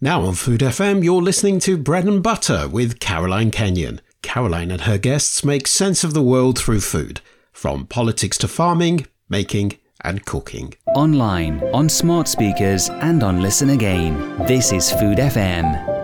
Now on Food FM, you're listening to Bread and Butter with Caroline Kenyon. Caroline and her guests make sense of the world through food, from politics to farming, making, and cooking. Online, on smart speakers, and on Listen Again. This is Food FM.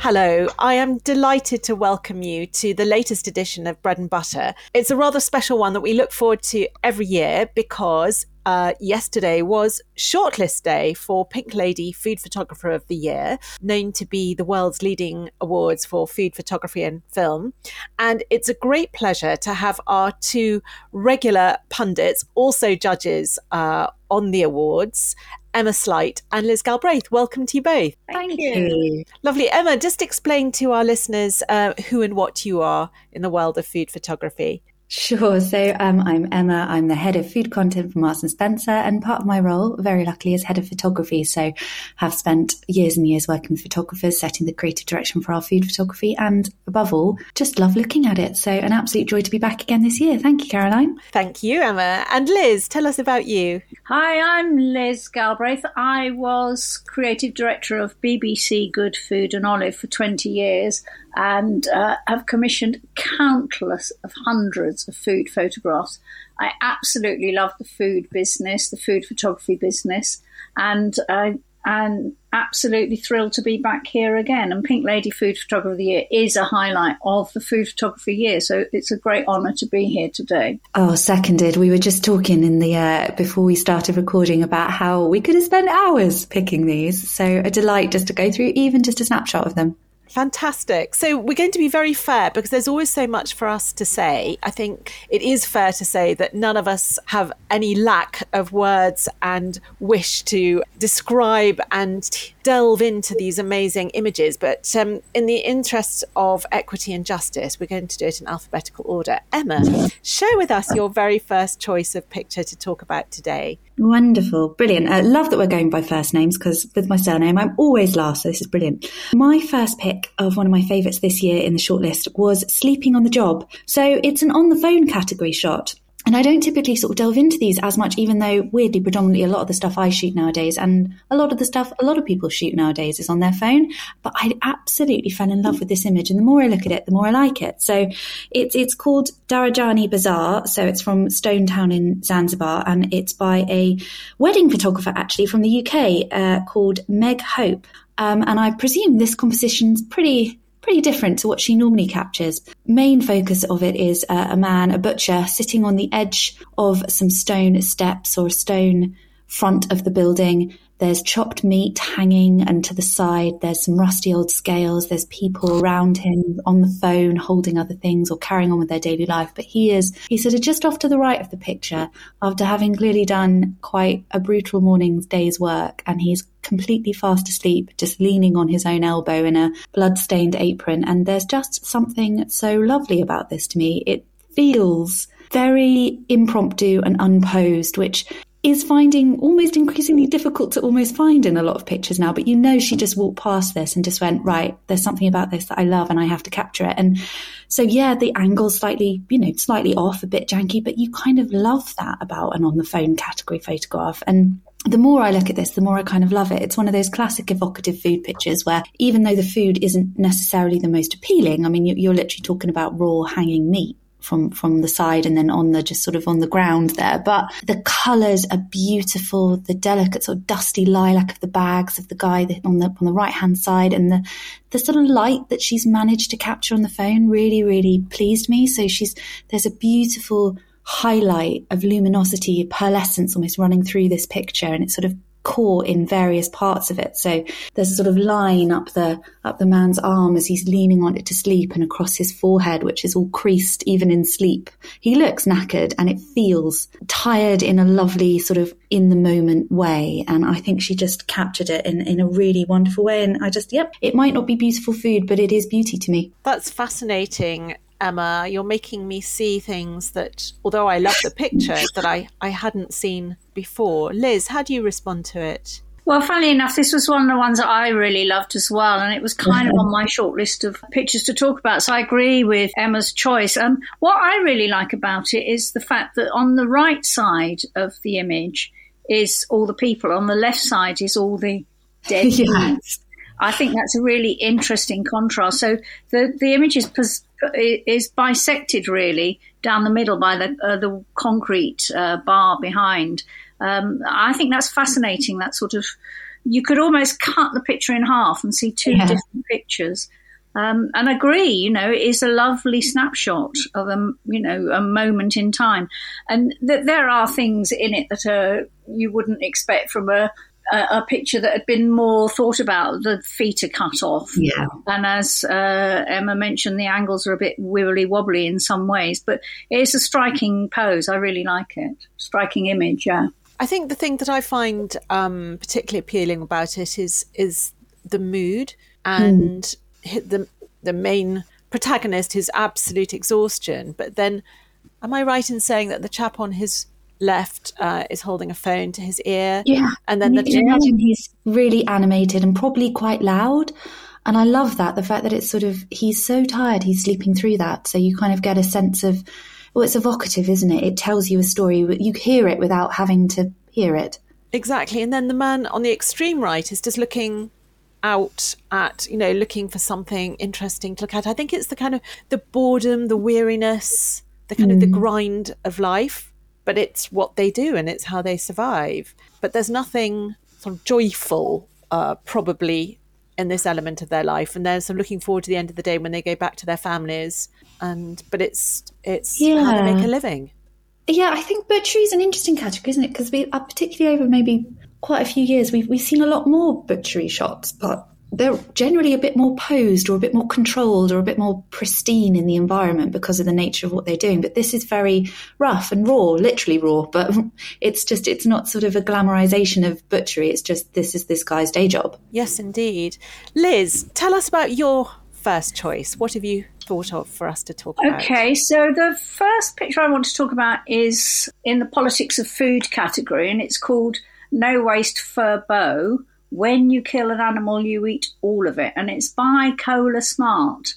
Hello, I am delighted to welcome you to the latest edition of Bread and Butter. It's a rather special one that we look forward to every year because uh, yesterday was shortlist day for Pink Lady Food Photographer of the Year, known to be the world's leading awards for food photography and film. And it's a great pleasure to have our two regular pundits, also judges uh, on the awards. Emma Sleight and Liz Galbraith. Welcome to you both. Thank, Thank you. you. Lovely. Emma, just explain to our listeners uh, who and what you are in the world of food photography. Sure. So um, I'm Emma. I'm the head of food content for Marks and Spencer, and part of my role, very luckily, is head of photography. So have spent years and years working with photographers, setting the creative direction for our food photography, and above all, just love looking at it. So an absolute joy to be back again this year. Thank you, Caroline. Thank you, Emma. And Liz, tell us about you. Hi, I'm Liz Galbraith. I was creative director of BBC Good Food and Olive for 20 years and uh, have commissioned countless of hundreds of food photographs. I absolutely love the food business, the food photography business, and I and absolutely thrilled to be back here again. And Pink Lady Food Photographer of the Year is a highlight of the food photography year, so it's a great honour to be here today. Oh, seconded. We were just talking in the uh, before we started recording about how we could have spent hours picking these. So a delight just to go through even just a snapshot of them. Fantastic. So we're going to be very fair because there's always so much for us to say. I think it is fair to say that none of us have any lack of words and wish to describe and delve into these amazing images. But um, in the interest of equity and justice, we're going to do it in alphabetical order. Emma, share with us your very first choice of picture to talk about today. Wonderful, brilliant. Uh, love that we're going by first names because with my surname, I'm always last. So this is brilliant. My first pick of one of my favourites this year in the shortlist was Sleeping on the Job. So it's an on the phone category shot. And I don't typically sort of delve into these as much, even though weirdly, predominantly a lot of the stuff I shoot nowadays and a lot of the stuff a lot of people shoot nowadays is on their phone. But I absolutely fell in love with this image. And the more I look at it, the more I like it. So it's, it's called Darajani Bazaar. So it's from Stone Town in Zanzibar and it's by a wedding photographer actually from the UK uh, called Meg Hope. Um, and I presume this composition's pretty pretty different to what she normally captures. Main focus of it is uh, a man, a butcher, sitting on the edge of some stone steps or a stone front of the building. There's chopped meat hanging, and to the side, there's some rusty old scales. There's people around him on the phone holding other things or carrying on with their daily life. But he is, he's sort of just off to the right of the picture after having clearly done quite a brutal morning's day's work. And he's completely fast asleep, just leaning on his own elbow in a blood-stained apron. And there's just something so lovely about this to me. It feels very impromptu and unposed, which is finding almost increasingly difficult to almost find in a lot of pictures now. But you know, she just walked past this and just went, right, there's something about this that I love and I have to capture it. And so, yeah, the angle's slightly, you know, slightly off, a bit janky, but you kind of love that about an on the phone category photograph. And the more I look at this, the more I kind of love it. It's one of those classic evocative food pictures where even though the food isn't necessarily the most appealing, I mean, you're literally talking about raw hanging meat from from the side and then on the just sort of on the ground there. But the colours are beautiful. The delicate sort of dusty lilac of the bags of the guy on the on the right hand side and the the sort of light that she's managed to capture on the phone really really pleased me. So she's there's a beautiful highlight of luminosity, pearlescence almost running through this picture, and it's sort of core in various parts of it. So there's a sort of line up the up the man's arm as he's leaning on it to sleep and across his forehead, which is all creased even in sleep. He looks knackered and it feels tired in a lovely sort of in the moment way. And I think she just captured it in, in a really wonderful way. And I just, yep, it might not be beautiful food, but it is beauty to me. That's fascinating. Emma, you're making me see things that, although I love the picture, that I, I hadn't seen before. Liz, how do you respond to it? Well, funnily enough, this was one of the ones that I really loved as well, and it was kind of on my short list of pictures to talk about. So I agree with Emma's choice. Um, what I really like about it is the fact that on the right side of the image is all the people, on the left side is all the dead yes. I think that's a really interesting contrast. So the the image is is bisected really down the middle by the uh, the concrete uh, bar behind. Um, I think that's fascinating. That sort of you could almost cut the picture in half and see two yeah. different pictures. Um, and agree, you know, it is a lovely snapshot of a, you know, a moment in time, and th- there are things in it that are you wouldn't expect from a a, picture that had been more thought about. The feet are cut off. Yeah. And as uh, Emma mentioned, the angles are a bit wibbly wobbly in some ways, but it is a striking pose. I really like it. Striking image, yeah. I think the thing that I find um, particularly appealing about it is is the mood and mm. the the main protagonist, his absolute exhaustion. But then, am I right in saying that the chap on his left uh, is holding a phone to his ear. Yeah. And then and the imagine he's really animated and probably quite loud. And I love that the fact that it's sort of he's so tired he's sleeping through that. So you kind of get a sense of well, it's evocative, isn't it? It tells you a story. You hear it without having to hear it. Exactly. And then the man on the extreme right is just looking out at you know looking for something interesting to look at i think it's the kind of the boredom the weariness the kind mm. of the mm. grind of life but it's what they do and it's how they survive. But there's nothing sort of joyful, uh, probably, in this element of their life, and they're sort of looking forward to the end of the day when they go back to their families. And but it's it's yeah. how they make a living. Yeah, I think butchery is an interesting category, isn't it? Because we, particularly over maybe quite a few years, we've we've seen a lot more butchery shots, but they're generally a bit more posed or a bit more controlled or a bit more pristine in the environment because of the nature of what they're doing. But this is very rough and raw, literally raw. But it's just, it's not sort of a glamorization of butchery. It's just, this is this guy's day job. Yes, indeed. Liz, tell us about your first choice. What have you thought of for us to talk about? Okay, so the first picture I want to talk about is in the politics of food category, and it's called No Waste Fur Bow when you kill an animal, you eat all of it. And it's by Cola Smart.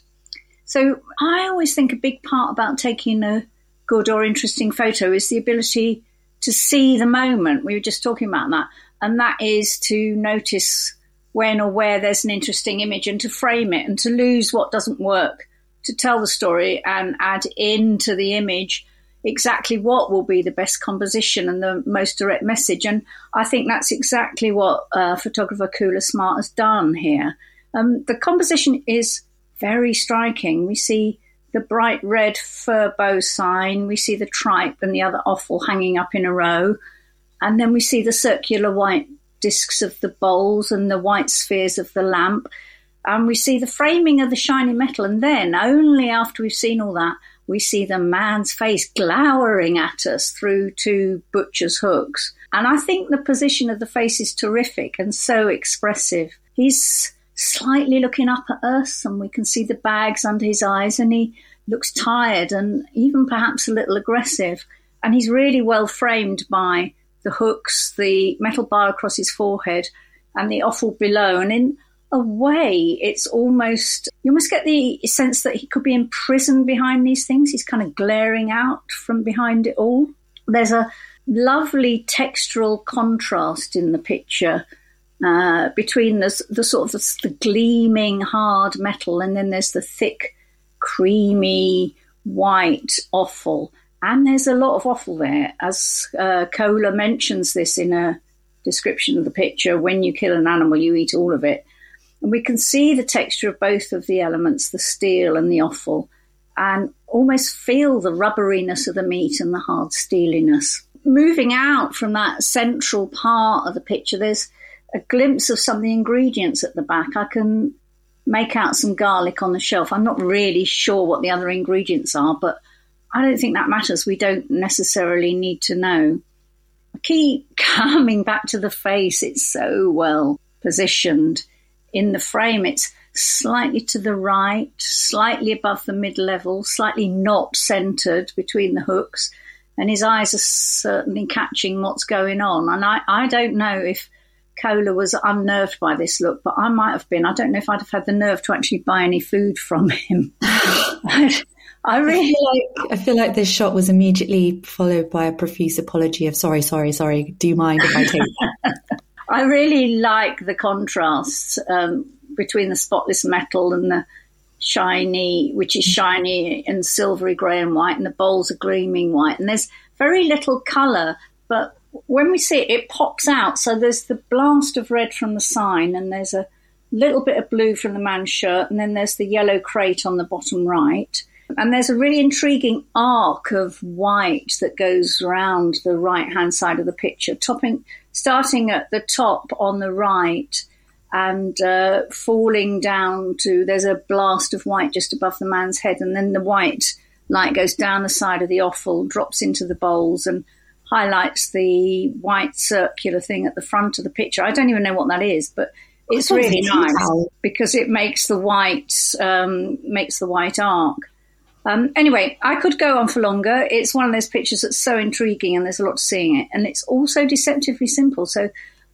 So I always think a big part about taking a good or interesting photo is the ability to see the moment. We were just talking about that. And that is to notice when or where there's an interesting image and to frame it and to lose what doesn't work, to tell the story and add into the image exactly what will be the best composition and the most direct message. And I think that's exactly what uh, photographer Cola Smart has done here. Um, the composition is very striking. We see the bright red fur bow sign, we see the tripe and the other offal hanging up in a row, and then we see the circular white discs of the bowls and the white spheres of the lamp. And we see the framing of the shiny metal, and then only after we've seen all that, we see the man's face glowering at us through two butcher's hooks. And I think the position of the face is terrific and so expressive. He's slightly looking up at us, and we can see the bags under his eyes, and he looks tired and even perhaps a little aggressive. And he's really well framed by the hooks, the metal bar across his forehead, and the offal below. And in a way, it's almost, you almost get the sense that he could be imprisoned behind these things. He's kind of glaring out from behind it all. There's a lovely textural contrast in the picture uh, between the, the sort of the, the, gleaming hard metal and then there's the thick, creamy white offal. And there's a lot of offal there, as uh, Cola mentions this in a description of the picture. When you kill an animal, you eat all of it. And we can see the texture of both of the elements, the steel and the offal, and almost feel the rubberiness of the meat and the hard steeliness. Moving out from that central part of the picture, there's a glimpse of some of the ingredients at the back. I can make out some garlic on the shelf. I'm not really sure what the other ingredients are, but I don't think that matters. We don't necessarily need to know. I keep coming back to the face. It's so well positioned in the frame, it's slightly to the right, slightly above the mid level, slightly not centered between the hooks. And his eyes are certainly catching what's going on. And I, I don't know if Cola was unnerved by this look, but I might have been. I don't know if I'd have had the nerve to actually buy any food from him. I really I feel, like, I feel like this shot was immediately followed by a profuse apology of sorry, sorry, sorry. Do you mind if I take I really like the contrasts um, between the spotless metal and the shiny, which is shiny and silvery grey and white, and the bowls are gleaming white. And there's very little colour, but when we see it, it pops out. So there's the blast of red from the sign, and there's a little bit of blue from the man's shirt, and then there's the yellow crate on the bottom right. And there's a really intriguing arc of white that goes around the right hand side of the picture, topping, starting at the top on the right and uh, falling down to there's a blast of white just above the man's head, and then the white light goes down the side of the offal, drops into the bowls, and highlights the white circular thing at the front of the picture. I don't even know what that is, but it's really nice because it makes the white um, makes the white arc. Um, anyway, I could go on for longer. It's one of those pictures that's so intriguing, and there's a lot to seeing it, and it's also deceptively simple. So,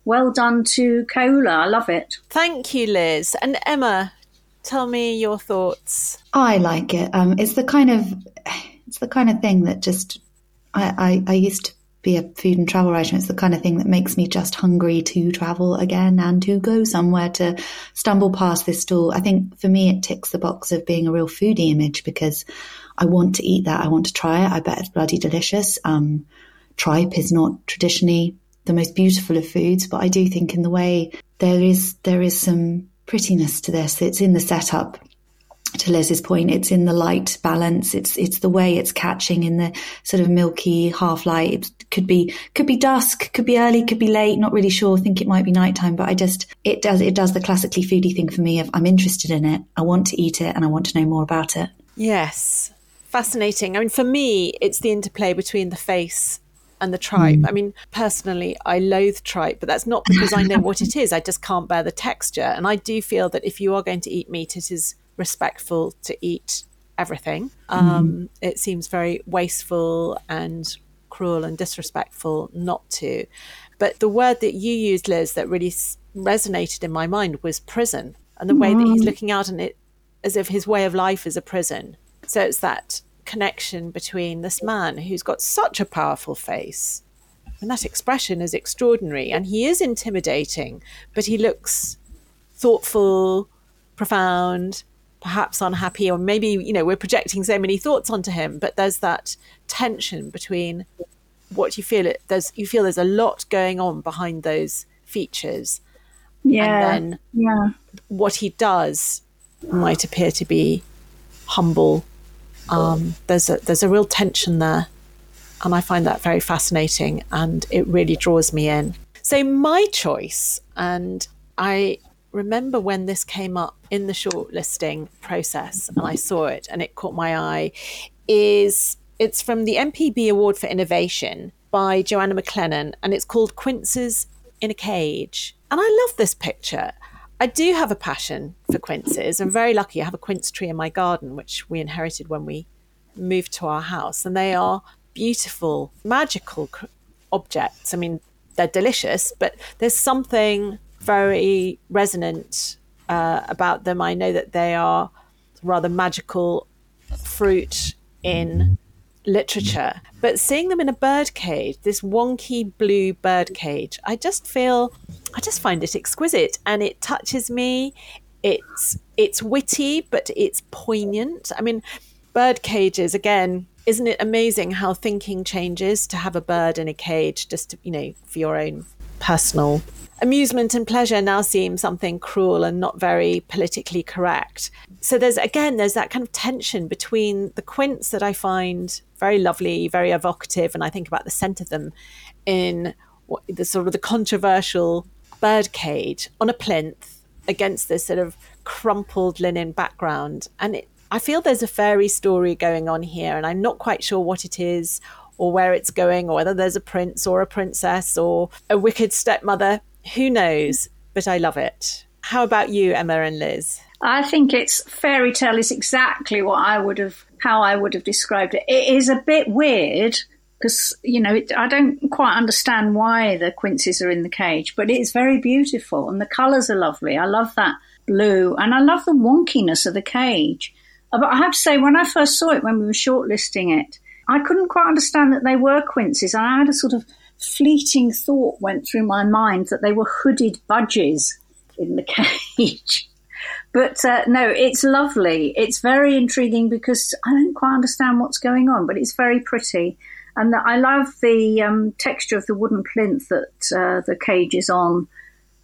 well done to Kaula. I love it. Thank you, Liz and Emma. Tell me your thoughts. I like it. Um, it's the kind of it's the kind of thing that just I, I, I used to be a food and travel writer. It's the kind of thing that makes me just hungry to travel again and to go somewhere to stumble past this stall. I think for me, it ticks the box of being a real foodie image because I want to eat that. I want to try it. I bet it's bloody delicious. Um, tripe is not traditionally the most beautiful of foods, but I do think in the way there is, there is some prettiness to this. It's in the setup to Liz's point, it's in the light balance. It's it's the way it's catching in the sort of milky half light. It could be could be dusk, could be early, could be late. Not really sure. think it might be nighttime, but I just it does it does the classically foodie thing for me. Of I'm interested in it, I want to eat it, and I want to know more about it. Yes, fascinating. I mean, for me, it's the interplay between the face and the tripe. Mm. I mean, personally, I loathe tripe, but that's not because I know what it is. I just can't bear the texture. And I do feel that if you are going to eat meat, it is respectful to eat everything. Um, mm. It seems very wasteful and cruel and disrespectful not to. But the word that you used, Liz, that really resonated in my mind was prison and the way that he's looking out on it as if his way of life is a prison. So it's that connection between this man who's got such a powerful face and that expression is extraordinary and he is intimidating, but he looks thoughtful, profound, perhaps unhappy or maybe you know we're projecting so many thoughts onto him but there's that tension between what you feel it there's you feel there's a lot going on behind those features. Yeah. and then yeah. what he does might appear to be humble. Um, there's a there's a real tension there and I find that very fascinating and it really draws me in. So my choice and I remember when this came up in the shortlisting process and I saw it and it caught my eye is it's from the MPB Award for Innovation by Joanna McLennan and it's called Quinces in a Cage. And I love this picture. I do have a passion for quinces. I'm very lucky. I have a quince tree in my garden, which we inherited when we moved to our house. And they are beautiful, magical objects. I mean, they're delicious, but there's something very resonant uh, about them. I know that they are rather magical fruit in literature, but seeing them in a bird cage, this wonky blue bird cage, I just feel, I just find it exquisite, and it touches me. It's it's witty, but it's poignant. I mean, bird cages again. Isn't it amazing how thinking changes to have a bird in a cage, just to, you know, for your own personal amusement and pleasure now seem something cruel and not very politically correct. So there's again there's that kind of tension between the quints that I find very lovely, very evocative, and I think about the scent of them in the sort of the controversial birdcage on a plinth against this sort of crumpled linen background, and it, I feel there's a fairy story going on here, and I'm not quite sure what it is or where it's going, or whether there's a prince or a princess or a wicked stepmother who knows? But I love it. How about you, Emma and Liz? I think it's fairy tale is exactly what I would have, how I would have described it. It is a bit weird because you know it, I don't quite understand why the quinces are in the cage, but it's very beautiful and the colours are lovely. I love that blue and I love the wonkiness of the cage. Uh, but I have to say, when I first saw it, when we were shortlisting it, I couldn't quite understand that they were quinces. I had a sort of fleeting thought went through my mind that they were hooded budgies in the cage. But uh, no, it's lovely. It's very intriguing because I don't quite understand what's going on, but it's very pretty. And the, I love the um, texture of the wooden plinth that uh, the cage is on.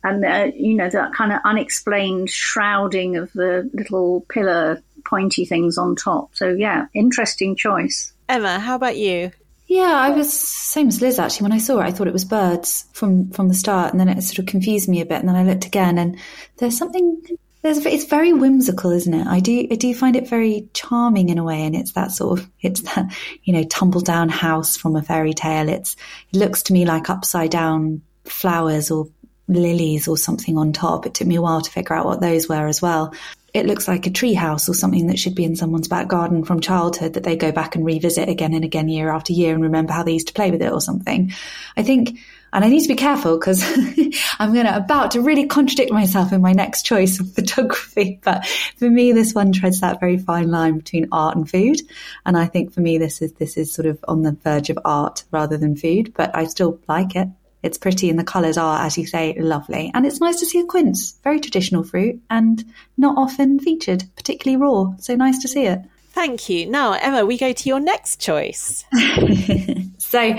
And, uh, you know, that kind of unexplained shrouding of the little pillar pointy things on top. So, yeah, interesting choice. Emma, how about you? Yeah, I was same as Liz actually. When I saw it, I thought it was birds from from the start, and then it sort of confused me a bit. And then I looked again, and there's something. There's it's very whimsical, isn't it? I do I do find it very charming in a way, and it's that sort of it's that you know tumble down house from a fairy tale. It's it looks to me like upside down flowers or lilies or something on top. It took me a while to figure out what those were as well it looks like a treehouse or something that should be in someone's back garden from childhood that they go back and revisit again and again year after year and remember how they used to play with it or something. I think, and I need to be careful because I'm going to about to really contradict myself in my next choice of photography. But for me, this one treads that very fine line between art and food. And I think for me, this is, this is sort of on the verge of art rather than food, but I still like it. It's pretty and the colours are, as you say, lovely. And it's nice to see a quince, very traditional fruit and not often featured, particularly raw. So nice to see it. Thank you. Now, Emma, we go to your next choice. so,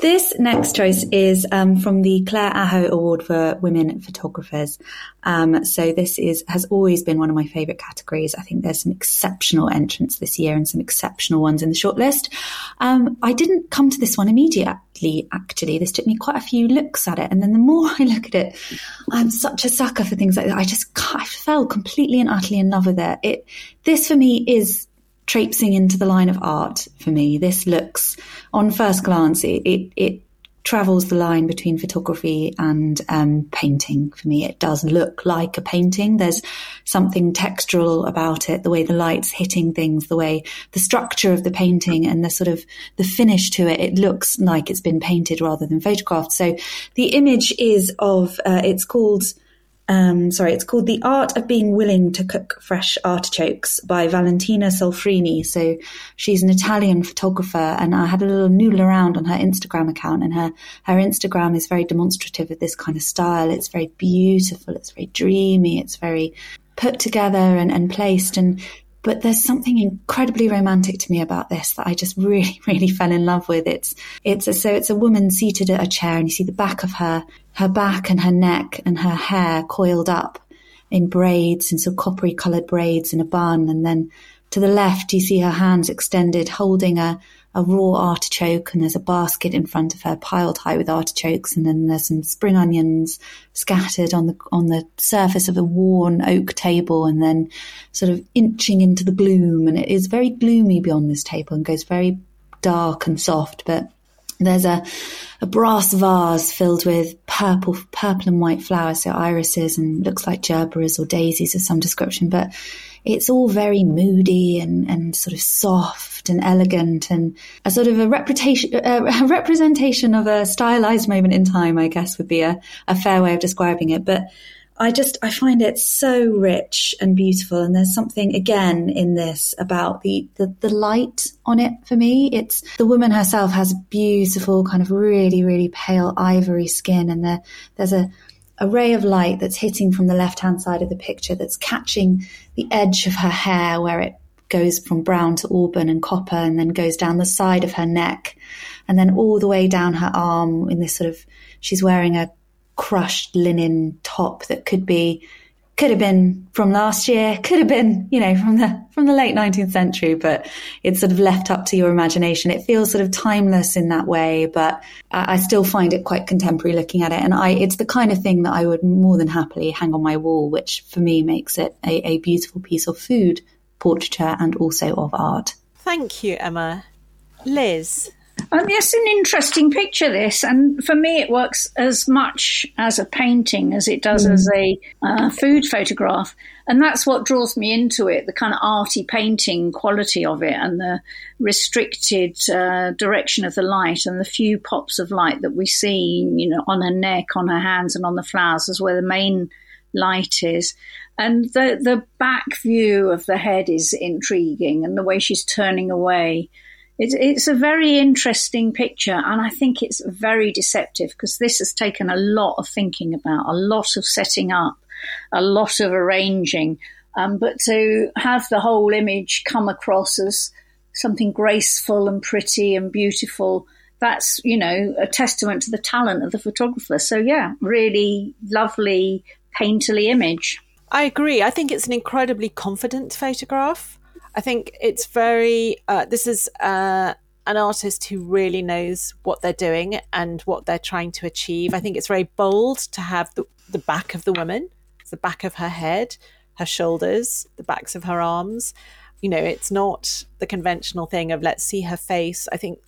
this next choice is um, from the Claire Aho Award for Women Photographers. Um, so, this is has always been one of my favourite categories. I think there's some exceptional entrants this year and some exceptional ones in the shortlist. Um, I didn't come to this one immediately. Actually, this took me quite a few looks at it, and then the more I look at it, I'm such a sucker for things like that. I just I fell completely and utterly in love with it. It this for me is traipsing into the line of art for me. This looks, on first glance, it, it, it travels the line between photography and um, painting for me. It does look like a painting. There's something textural about it, the way the light's hitting things, the way the structure of the painting and the sort of the finish to it. It looks like it's been painted rather than photographed. So the image is of, uh, it's called um, sorry, it's called The Art of Being Willing to Cook Fresh Artichokes by Valentina Solfrini. So she's an Italian photographer and I had a little noodle around on her Instagram account and her, her Instagram is very demonstrative of this kind of style. It's very beautiful. It's very dreamy. It's very put together and, and placed. And but there's something incredibly romantic to me about this that I just really, really fell in love with. It's, it's a, so it's a woman seated at a chair and you see the back of her, her back and her neck and her hair coiled up in braids, in of coppery coloured braids in a bun. And then to the left, you see her hands extended holding a, a raw artichoke and there's a basket in front of her piled high with artichokes and then there's some spring onions scattered on the on the surface of a worn oak table and then sort of inching into the gloom and it is very gloomy beyond this table and goes very dark and soft but there's a, a brass vase filled with purple, purple and white flowers, so irises and looks like gerberas or daisies of some description, but it's all very moody and, and sort of soft and elegant and a sort of a reputation, uh, a representation of a stylized moment in time, I guess would be a, a fair way of describing it. But I just I find it so rich and beautiful, and there's something again in this about the, the the light on it for me. It's the woman herself has beautiful, kind of really really pale ivory skin, and there there's a a ray of light that's hitting from the left hand side of the picture that's catching the edge of her hair where it goes from brown to auburn and copper, and then goes down the side of her neck, and then all the way down her arm in this sort of she's wearing a crushed linen top that could be could have been from last year, could have been, you know, from the from the late 19th century, but it's sort of left up to your imagination. It feels sort of timeless in that way, but I, I still find it quite contemporary looking at it. And I, it's the kind of thing that I would more than happily hang on my wall, which for me makes it a, a beautiful piece of food portraiture and also of art. Thank you, Emma. Liz, um, yes, an interesting picture, this. And for me, it works as much as a painting as it does mm. as a uh, food photograph. And that's what draws me into it the kind of arty painting quality of it and the restricted uh, direction of the light and the few pops of light that we see, you know, on her neck, on her hands, and on the flowers, is where the main light is. And the, the back view of the head is intriguing and the way she's turning away it's, it's a very interesting picture, and I think it's very deceptive because this has taken a lot of thinking about, a lot of setting up, a lot of arranging. Um, but to have the whole image come across as something graceful and pretty and beautiful, that's, you know, a testament to the talent of the photographer. So, yeah, really lovely, painterly image. I agree. I think it's an incredibly confident photograph. I think it's very, uh, this is uh, an artist who really knows what they're doing and what they're trying to achieve. I think it's very bold to have the, the back of the woman, the back of her head, her shoulders, the backs of her arms. You know, it's not the conventional thing of let's see her face. I think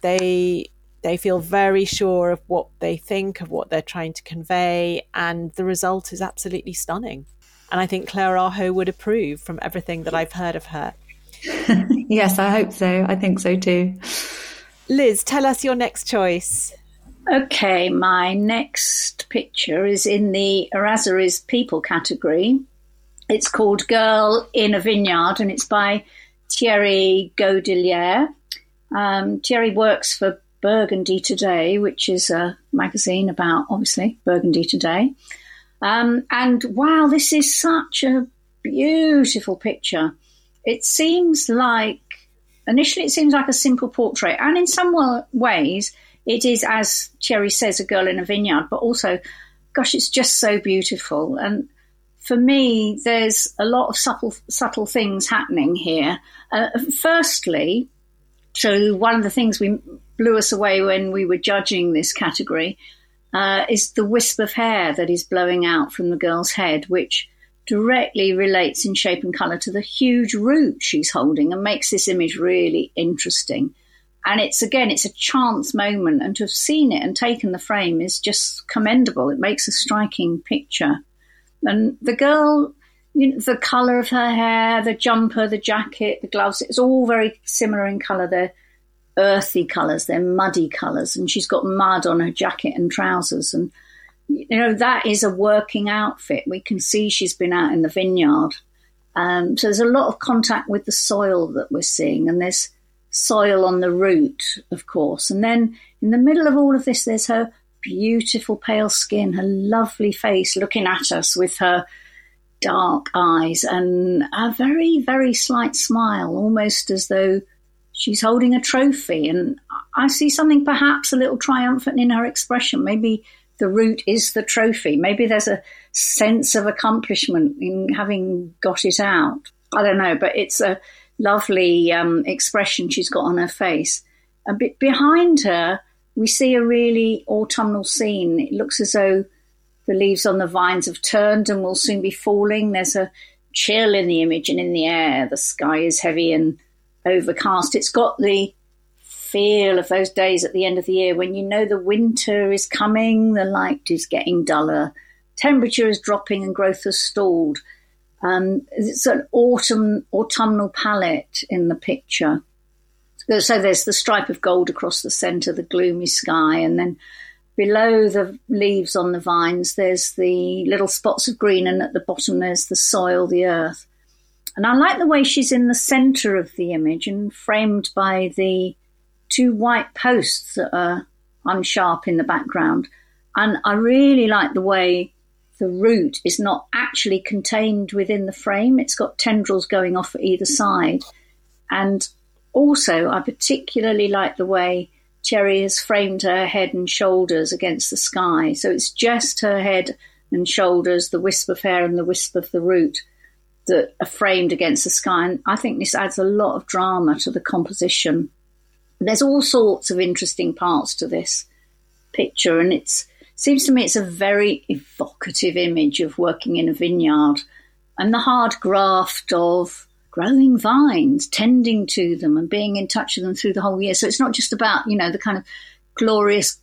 they they feel very sure of what they think of what they're trying to convey and the result is absolutely stunning and I think Claire Aho would approve from everything that I've heard of her. yes, I hope so. I think so too. Liz, tell us your next choice. Okay, my next picture is in the Errazuriz People category. It's called Girl in a Vineyard and it's by Thierry Gaudillère. Um, Thierry works for Burgundy Today, which is a magazine about, obviously, Burgundy Today. Um, and wow, this is such a beautiful picture. It seems like, initially, it seems like a simple portrait. And in some ways, it is, as Thierry says, a girl in a vineyard, but also, gosh, it's just so beautiful. And for me, there's a lot of subtle, subtle things happening here. Uh, firstly, so one of the things we blew us away when we were judging this category uh, is the wisp of hair that is blowing out from the girl's head, which directly relates in shape and colour to the huge root she's holding and makes this image really interesting. And it's again, it's a chance moment, and to have seen it and taken the frame is just commendable. It makes a striking picture. And the girl, you know, the colour of her hair, the jumper, the jacket, the gloves, it's all very similar in colour. They're earthy colours, they're muddy colours, and she's got mud on her jacket and trousers. And, you know, that is a working outfit. We can see she's been out in the vineyard. Um, so there's a lot of contact with the soil that we're seeing, and there's soil on the root, of course. And then in the middle of all of this, there's her beautiful pale skin, her lovely face looking at us with her dark eyes and a very, very slight smile, almost as though she's holding a trophy. And I see something perhaps a little triumphant in her expression. Maybe the root is the trophy. Maybe there's a sense of accomplishment in having got it out. I don't know, but it's a lovely um, expression she's got on her face. A bit behind her, we see a really autumnal scene. It looks as though the leaves on the vines have turned and will soon be falling. There's a chill in the image and in the air. The sky is heavy and overcast. It's got the feel of those days at the end of the year when you know the winter is coming, the light is getting duller, temperature is dropping, and growth has stalled. Um, it's an autumn autumnal palette in the picture. So there's the stripe of gold across the centre, the gloomy sky, and then below the leaves on the vines, there's the little spots of green, and at the bottom there's the soil, the earth. And I like the way she's in the center of the image and framed by the two white posts that are unsharp in the background. And I really like the way the root is not actually contained within the frame. It's got tendrils going off at either side. And also, I particularly like the way Thierry has framed her head and shoulders against the sky. So it's just her head and shoulders, the wisp of hair and the wisp of the root that are framed against the sky. And I think this adds a lot of drama to the composition. There's all sorts of interesting parts to this picture, and it seems to me it's a very evocative image of working in a vineyard and the hard graft of growing vines, tending to them, and being in touch with them through the whole year. So it's not just about, you know, the kind of glorious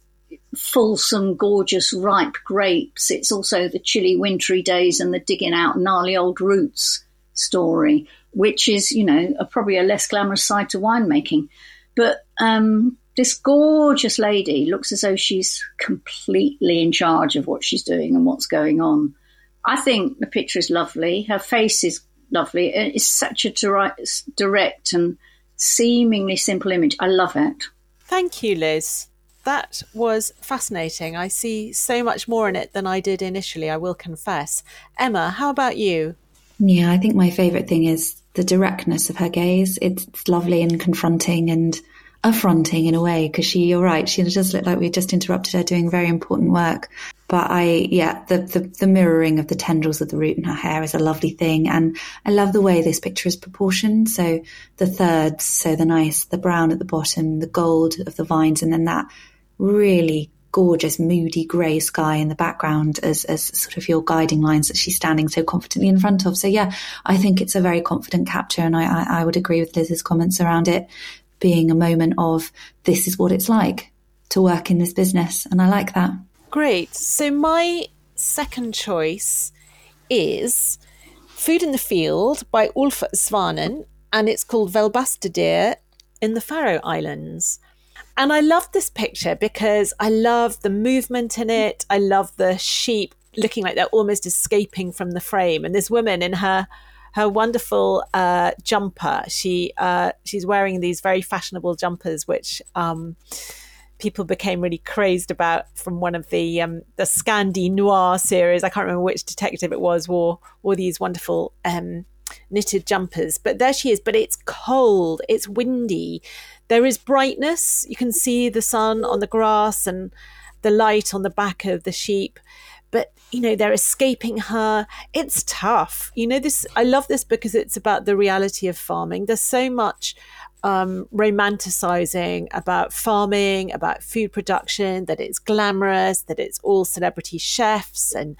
fulsome, gorgeous, ripe grapes. It's also the chilly, wintry days and the digging out gnarly old roots story, which is, you know, a, probably a less glamorous side to winemaking. But um, this gorgeous lady looks as though she's completely in charge of what she's doing and what's going on. I think the picture is lovely. Her face is lovely. It's such a direct and seemingly simple image. I love it. Thank you, Liz. That was fascinating. I see so much more in it than I did initially, I will confess. Emma, how about you? Yeah, I think my favourite thing is the directness of her gaze. It's lovely and confronting and affronting in a way because she, you're right, she does look like we just interrupted her doing very important work. But I, yeah, the, the, the mirroring of the tendrils of the root in her hair is a lovely thing. And I love the way this picture is proportioned. So the thirds, so the nice, the brown at the bottom, the gold of the vines, and then that really gorgeous, moody grey sky in the background as, as sort of your guiding lines that she's standing so confidently in front of. So yeah, I think it's a very confident capture. And I, I, I would agree with Liz's comments around it being a moment of this is what it's like to work in this business. And I like that. Great. So my second choice is Food in the Field by Ulf Svanen, and it's called Velbastadir in the Faroe Islands. And I love this picture because I love the movement in it. I love the sheep looking like they're almost escaping from the frame. And this woman in her her wonderful uh, jumper. She uh, she's wearing these very fashionable jumpers, which um, people became really crazed about from one of the um, the Scandi Noir series. I can't remember which detective it was. Wore wore these wonderful um, knitted jumpers. But there she is. But it's cold. It's windy. There is brightness. You can see the sun on the grass and the light on the back of the sheep. But you know they're escaping her. It's tough. You know this i love this because it's about the reality of farming. There's so much um, romanticizing about farming about food production that it's glamorous that it's all celebrity chefs and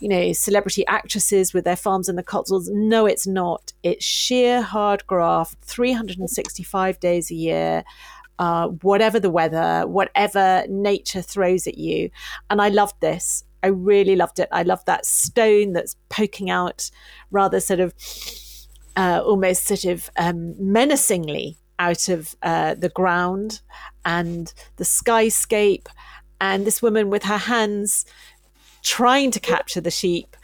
you know celebrity actresses with their farms in the cotswolds no it's not it's sheer hard graft 365 days a year uh, whatever the weather, whatever nature throws at you. And I loved this. I really loved it. I loved that stone that's poking out rather sort of uh, almost sort of um, menacingly out of uh, the ground and the skyscape and this woman with her hands trying to capture the sheep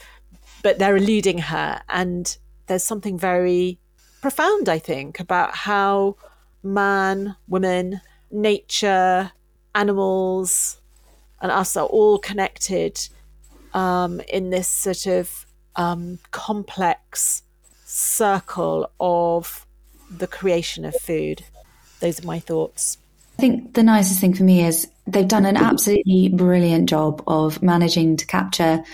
but they're eluding her and there's something very profound i think about how man woman nature animals and us are all connected um, in this sort of um, complex circle of the creation of food. Those are my thoughts. I think the nicest thing for me is they've done an absolutely brilliant job of managing to capture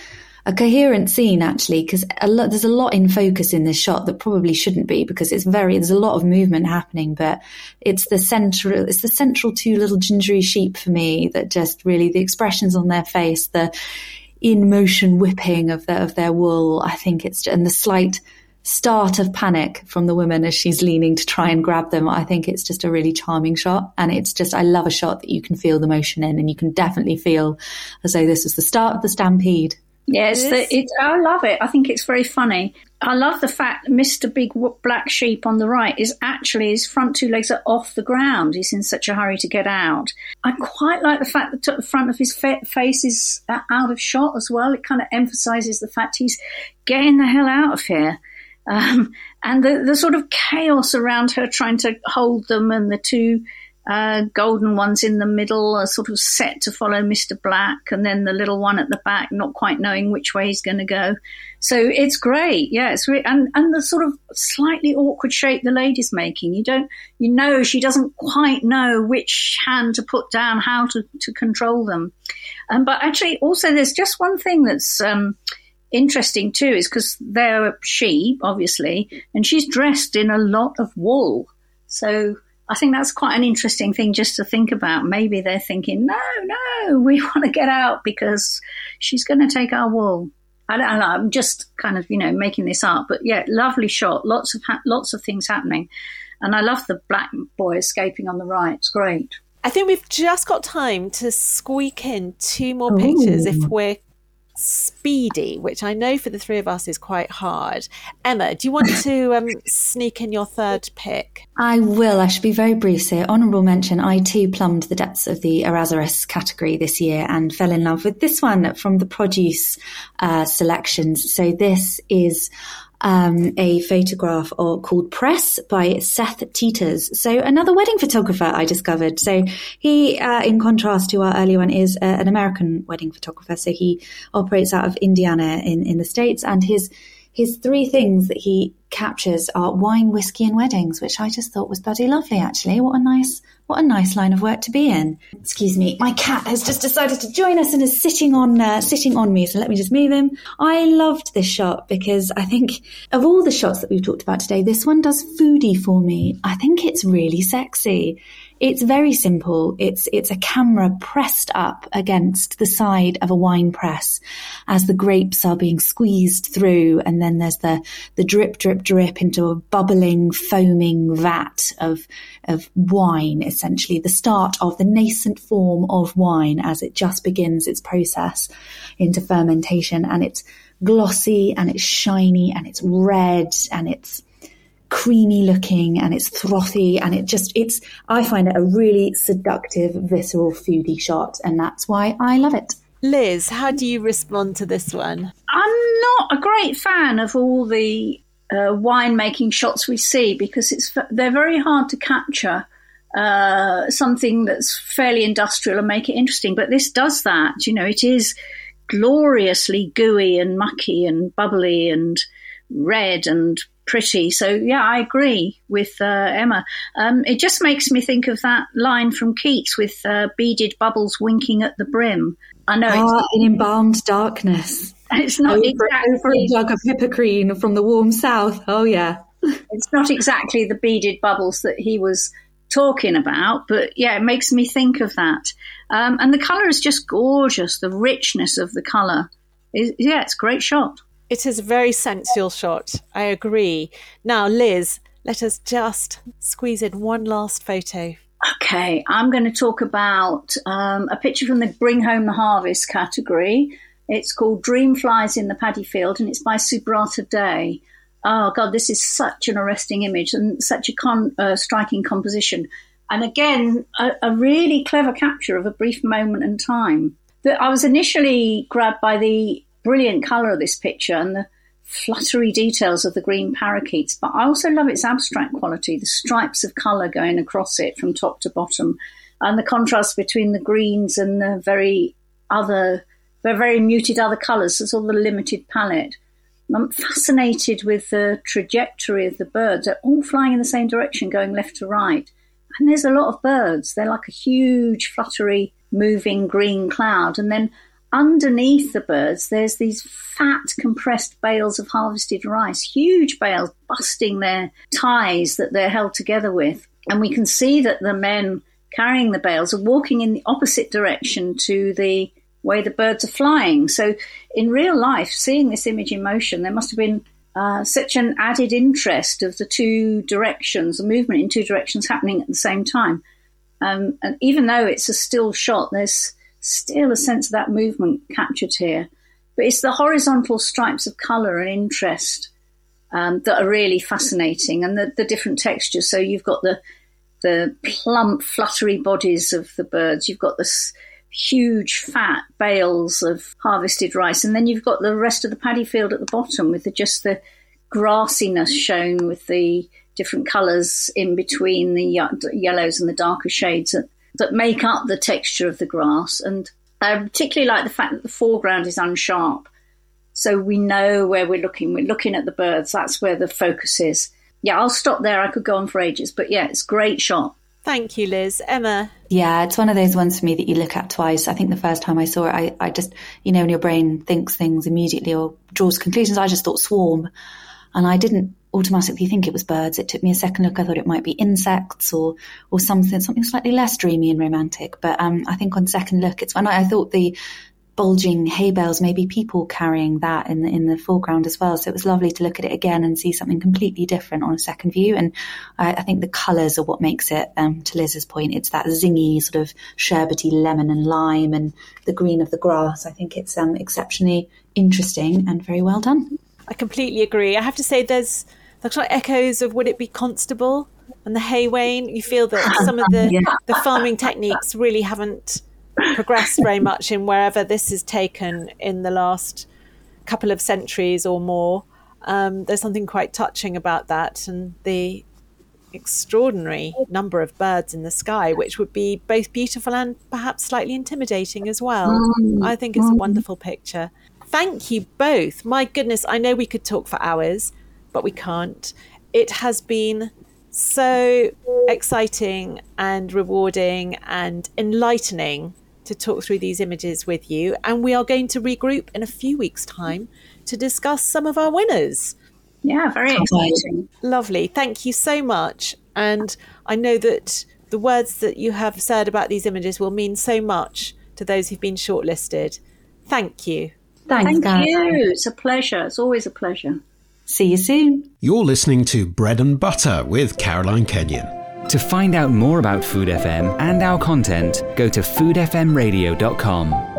a coherent scene actually because there's a lot in focus in this shot that probably shouldn't be because it's very there's a lot of movement happening but it's the central it's the central two little gingery sheep for me that just really the expressions on their face the in motion whipping of of their wool I think it's and the slight start of panic from the woman as she's leaning to try and grab them. I think it's just a really charming shot. And it's just, I love a shot that you can feel the motion in and you can definitely feel as though this was the start of the stampede. Yes, yeah, it's, it's, I love it. I think it's very funny. I love the fact that Mr. Big Black Sheep on the right is actually his front two legs are off the ground. He's in such a hurry to get out. I quite like the fact that the front of his face is uh, out of shot as well. It kind of emphasizes the fact he's getting the hell out of here. Um, and the, the sort of chaos around her trying to hold them and the two uh, golden ones in the middle are sort of set to follow Mr. Black, and then the little one at the back, not quite knowing which way he's going to go. So it's great, yeah. It's re- and and the sort of slightly awkward shape the lady's making. You don't, you know, she doesn't quite know which hand to put down, how to to control them. Um, but actually, also there's just one thing that's. Um, interesting too is because they're sheep, obviously, and she's dressed in a lot of wool. So I think that's quite an interesting thing just to think about. Maybe they're thinking, no, no, we want to get out because she's going to take our wool. I don't know. I'm just kind of, you know, making this up, but yeah, lovely shot. Lots of ha- lots of things happening, and I love the black boy escaping on the right. It's great. I think we've just got time to squeak in two more pictures if oh. we're speedy, which I know for the three of us is quite hard. Emma, do you want to um, sneak in your third pick? I will. I should be very brief here. Honourable mention, I too plumbed the depths of the Errazuriz category this year and fell in love with this one from the produce uh, selections. So this is um, a photograph or, called Press by Seth Teeters. So another wedding photographer I discovered. So he, uh, in contrast to our earlier one, is uh, an American wedding photographer. So he operates out of Indiana in, in the States and his his three things that he captures are wine, whiskey, and weddings, which I just thought was bloody lovely. Actually, what a nice, what a nice line of work to be in. Excuse me, my cat has just decided to join us and is sitting on, uh, sitting on me. So let me just move him. I loved this shot because I think of all the shots that we've talked about today, this one does foodie for me. I think it's really sexy. It's very simple. It's, it's a camera pressed up against the side of a wine press as the grapes are being squeezed through. And then there's the, the drip, drip, drip into a bubbling, foaming vat of, of wine, essentially the start of the nascent form of wine as it just begins its process into fermentation. And it's glossy and it's shiny and it's red and it's, creamy looking and it's frothy and it just it's I find it a really seductive visceral foodie shot and that's why I love it. Liz, how do you respond to this one? I'm not a great fan of all the uh, winemaking shots we see because it's they're very hard to capture uh, something that's fairly industrial and make it interesting. But this does that. You know, it is gloriously gooey and mucky and bubbly and red and pretty. So yeah, I agree with uh, Emma. Um, it just makes me think of that line from Keats with uh, beaded bubbles winking at the brim. I know ah, in embalmed darkness. It's not over, exactly over a jug of hippocrene from the warm south. Oh yeah, it's not exactly the beaded bubbles that he was talking about, but yeah, it makes me think of that. Um, and the colour is just gorgeous. The richness of the colour is yeah, it's a great shot. It is a very sensual shot. I agree. Now, Liz, let us just squeeze in one last photo. Okay, I'm going to talk about um, a picture from the Bring Home the Harvest category. It's called Dream Flies in the Paddy Field and it's by Subrata Dey. Oh, God, this is such an arresting image and such a con- uh, striking composition. And again, a, a really clever capture of a brief moment in time. That I was initially grabbed by the brilliant colour of this picture and the fluttery details of the green parakeets, but I also love its abstract quality, the stripes of colour going across it from top to bottom, and the contrast between the greens and the very other, the very muted other colours. It's all the limited palette. I'm fascinated with the trajectory of the birds. They're all flying in the same direction, going left to right. And there's a lot of birds. They're like a huge, fluttery, moving green cloud. And then underneath the birds, there's these fat, compressed bales of harvested rice, huge bales busting their ties that they're held together with. And we can see that the men carrying the bales are walking in the opposite direction to the way the birds are flying. So, in real life, seeing this image in motion, there must have been uh, such an added interest of the two directions, the movement in two directions happening at the same time. Um, and even though it's a still shot, there's still a sense of that movement captured here. But it's the horizontal stripes of colour and interest um, that are really fascinating, and the, the different textures. So you've got the the plump, fluttery bodies of the birds. You've got this huge, fat bales of harvested rice, and then you've got the rest of the paddy field at the bottom with the, just the grassiness shown with the different colours in between the yellows and the darker shades that make up the texture of the grass. And I particularly like the fact that the foreground is unsharp. So we know where we're looking. We're looking at the birds. That's where the focus is. Yeah, I'll stop there. I could go on for ages. But yeah, it's great shot. Thank you, Liz. Emma? Yeah, it's one of those ones for me that you look at twice. I think the first time I saw it, I, I just, you know, when your brain thinks things immediately or draws conclusions, I just thought swarm. And I didn't automatically think it was birds. It took me a second look. I thought it might be insects or or something something slightly less dreamy and romantic. But um, I think on second look, it's when I, I thought the bulging hay bales, maybe people carrying that in the in the foreground as well. So it was lovely to look at it again and see something completely different on a second view. And I, I think the colours are what makes it. Um, to Liz's point, it's that zingy sort of sherbety lemon and lime and the green of the grass. I think it's um, exceptionally interesting and very well done. I completely agree. I have to say, there's there's like echoes of would it be Constable and the Hay Wain. You feel that some of the yeah. the farming techniques really haven't progressed very much in wherever this is taken in the last couple of centuries or more. Um, there's something quite touching about that and the extraordinary number of birds in the sky, which would be both beautiful and perhaps slightly intimidating as well. Mm. I think it's a wonderful picture. Thank you both. My goodness, I know we could talk for hours, but we can't. It has been so exciting and rewarding and enlightening to talk through these images with you. And we are going to regroup in a few weeks' time to discuss some of our winners. Yeah, very exciting. Lovely. Thank you so much. And I know that the words that you have said about these images will mean so much to those who've been shortlisted. Thank you. Thanks, Thank Caroline. you. It's a pleasure. It's always a pleasure. See you soon. You're listening to Bread and Butter with Caroline Kenyon. To find out more about Food FM and our content, go to foodfmradio.com.